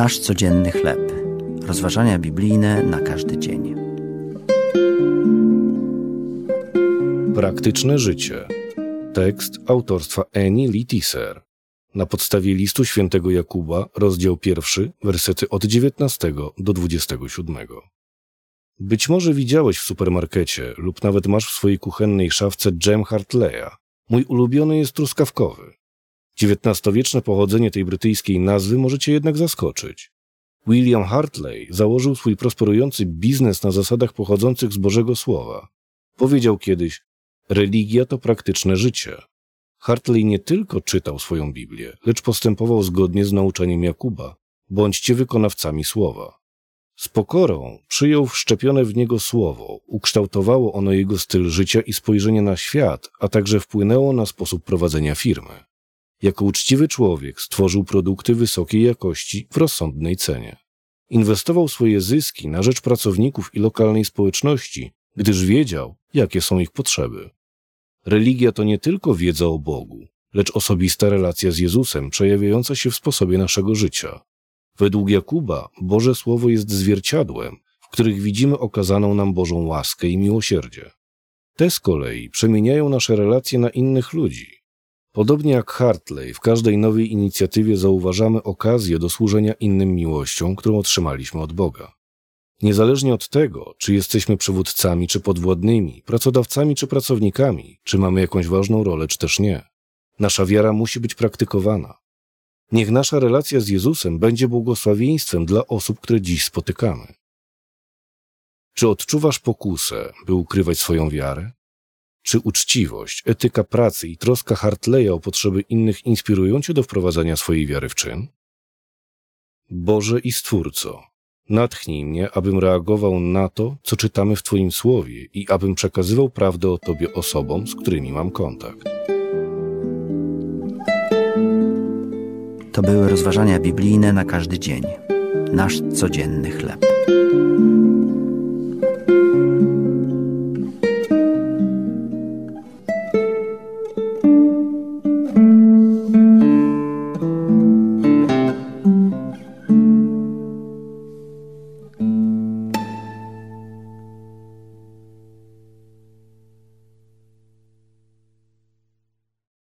Nasz codzienny chleb. Rozważania biblijne na każdy dzień. Praktyczne życie. Tekst autorstwa Eni Litiser. Na podstawie listu świętego Jakuba, rozdział pierwszy, wersety od 19 do 27. Być może widziałeś w supermarkecie lub nawet masz w swojej kuchennej szafce dżem Hartleya. Mój ulubiony jest truskawkowy. XIX-wieczne pochodzenie tej brytyjskiej nazwy może cię jednak zaskoczyć. William Hartley założył swój prosperujący biznes na zasadach pochodzących z Bożego Słowa. Powiedział kiedyś: Religia to praktyczne życie. Hartley nie tylko czytał swoją Biblię, lecz postępował zgodnie z nauczaniem Jakuba. Bądźcie wykonawcami słowa. Z pokorą przyjął wszczepione w niego słowo, ukształtowało ono jego styl życia i spojrzenie na świat, a także wpłynęło na sposób prowadzenia firmy. Jako uczciwy człowiek stworzył produkty wysokiej jakości w rozsądnej cenie. Inwestował swoje zyski na rzecz pracowników i lokalnej społeczności, gdyż wiedział, jakie są ich potrzeby. Religia to nie tylko wiedza o Bogu, lecz osobista relacja z Jezusem przejawiająca się w sposobie naszego życia. Według Jakuba Boże Słowo jest zwierciadłem, w których widzimy okazaną nam Bożą łaskę i miłosierdzie. Te z kolei przemieniają nasze relacje na innych ludzi. Podobnie jak Hartley, w każdej nowej inicjatywie zauważamy okazję do służenia innym miłością, którą otrzymaliśmy od Boga. Niezależnie od tego, czy jesteśmy przywódcami czy podwładnymi, pracodawcami czy pracownikami, czy mamy jakąś ważną rolę, czy też nie, nasza wiara musi być praktykowana. Niech nasza relacja z Jezusem będzie błogosławieństwem dla osób, które dziś spotykamy. Czy odczuwasz pokusę, by ukrywać swoją wiarę? Czy uczciwość, etyka pracy i troska Hartleya o potrzeby innych inspirują cię do wprowadzania swojej wiary w czyn? Boże i Stwórco, natchnij mnie, abym reagował na to, co czytamy w Twoim słowie i abym przekazywał prawdę o Tobie osobom, z którymi mam kontakt. To były rozważania biblijne na każdy dzień. Nasz codzienny chleb.